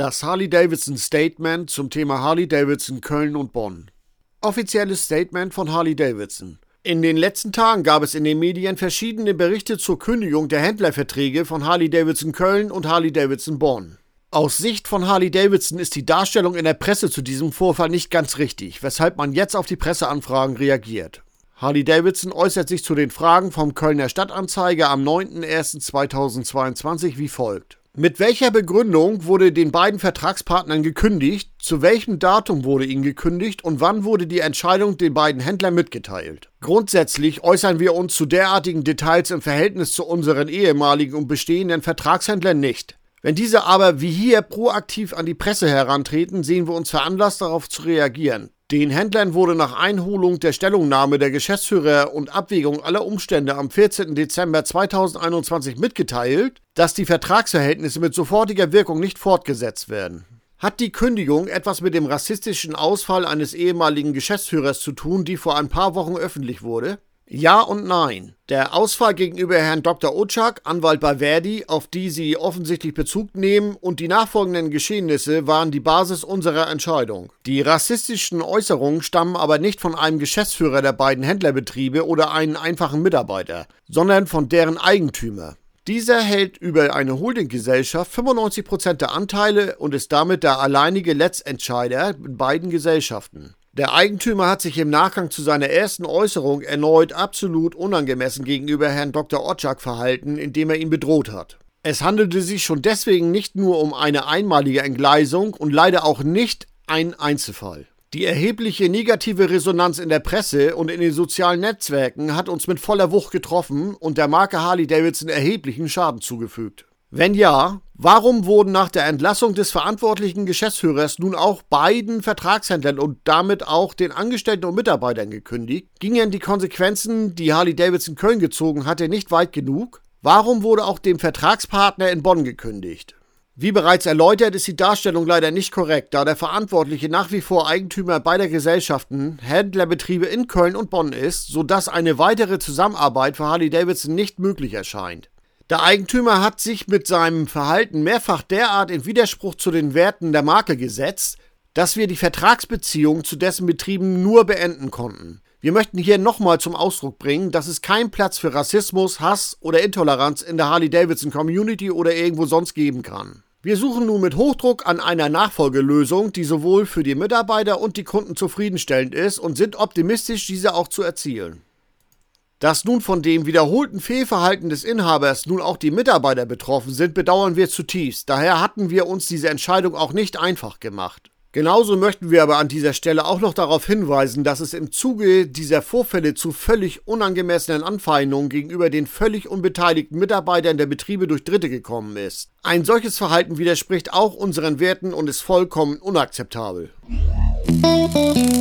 Das Harley-Davidson Statement zum Thema Harley-Davidson Köln und Bonn. Offizielles Statement von Harley-Davidson. In den letzten Tagen gab es in den Medien verschiedene Berichte zur Kündigung der Händlerverträge von Harley-Davidson Köln und Harley-Davidson Bonn. Aus Sicht von Harley-Davidson ist die Darstellung in der Presse zu diesem Vorfall nicht ganz richtig, weshalb man jetzt auf die Presseanfragen reagiert. Harley-Davidson äußert sich zu den Fragen vom Kölner Stadtanzeiger am 9.01.2022 wie folgt. Mit welcher Begründung wurde den beiden Vertragspartnern gekündigt, zu welchem Datum wurde ihnen gekündigt und wann wurde die Entscheidung den beiden Händlern mitgeteilt? Grundsätzlich äußern wir uns zu derartigen Details im Verhältnis zu unseren ehemaligen und bestehenden Vertragshändlern nicht. Wenn diese aber wie hier proaktiv an die Presse herantreten, sehen wir uns veranlasst darauf zu reagieren. Den Händlern wurde nach Einholung der Stellungnahme der Geschäftsführer und Abwägung aller Umstände am 14. Dezember 2021 mitgeteilt, dass die Vertragsverhältnisse mit sofortiger Wirkung nicht fortgesetzt werden. Hat die Kündigung etwas mit dem rassistischen Ausfall eines ehemaligen Geschäftsführers zu tun, die vor ein paar Wochen öffentlich wurde? Ja und nein. Der Ausfall gegenüber Herrn Dr. Otschak, Anwalt bei Verdi, auf die Sie offensichtlich Bezug nehmen, und die nachfolgenden Geschehnisse waren die Basis unserer Entscheidung. Die rassistischen Äußerungen stammen aber nicht von einem Geschäftsführer der beiden Händlerbetriebe oder einem einfachen Mitarbeiter, sondern von deren Eigentümer. Dieser hält über eine Holdinggesellschaft 95% der Anteile und ist damit der alleinige Letztentscheider in beiden Gesellschaften. Der Eigentümer hat sich im Nachgang zu seiner ersten Äußerung erneut absolut unangemessen gegenüber Herrn Dr. Otschak verhalten, indem er ihn bedroht hat. Es handelte sich schon deswegen nicht nur um eine einmalige Entgleisung und leider auch nicht ein Einzelfall. Die erhebliche negative Resonanz in der Presse und in den sozialen Netzwerken hat uns mit voller Wucht getroffen und der Marke Harley Davidson erheblichen Schaden zugefügt. Wenn ja, warum wurden nach der Entlassung des verantwortlichen Geschäftsführers nun auch beiden Vertragshändlern und damit auch den Angestellten und Mitarbeitern gekündigt? Gingen die Konsequenzen, die Harley Davidson Köln gezogen hatte, nicht weit genug? Warum wurde auch dem Vertragspartner in Bonn gekündigt? Wie bereits erläutert, ist die Darstellung leider nicht korrekt, da der Verantwortliche nach wie vor Eigentümer beider Gesellschaften, Händlerbetriebe in Köln und Bonn ist, sodass eine weitere Zusammenarbeit für Harley Davidson nicht möglich erscheint. Der Eigentümer hat sich mit seinem Verhalten mehrfach derart in Widerspruch zu den Werten der Marke gesetzt, dass wir die Vertragsbeziehung zu dessen Betrieben nur beenden konnten. Wir möchten hier nochmal zum Ausdruck bringen, dass es keinen Platz für Rassismus, Hass oder Intoleranz in der Harley-Davidson Community oder irgendwo sonst geben kann. Wir suchen nun mit Hochdruck an einer Nachfolgelösung, die sowohl für die Mitarbeiter und die Kunden zufriedenstellend ist und sind optimistisch, diese auch zu erzielen. Dass nun von dem wiederholten Fehlverhalten des Inhabers nun auch die Mitarbeiter betroffen sind, bedauern wir zutiefst. Daher hatten wir uns diese Entscheidung auch nicht einfach gemacht. Genauso möchten wir aber an dieser Stelle auch noch darauf hinweisen, dass es im Zuge dieser Vorfälle zu völlig unangemessenen Anfeindungen gegenüber den völlig unbeteiligten Mitarbeitern der Betriebe durch Dritte gekommen ist. Ein solches Verhalten widerspricht auch unseren Werten und ist vollkommen unakzeptabel. Musik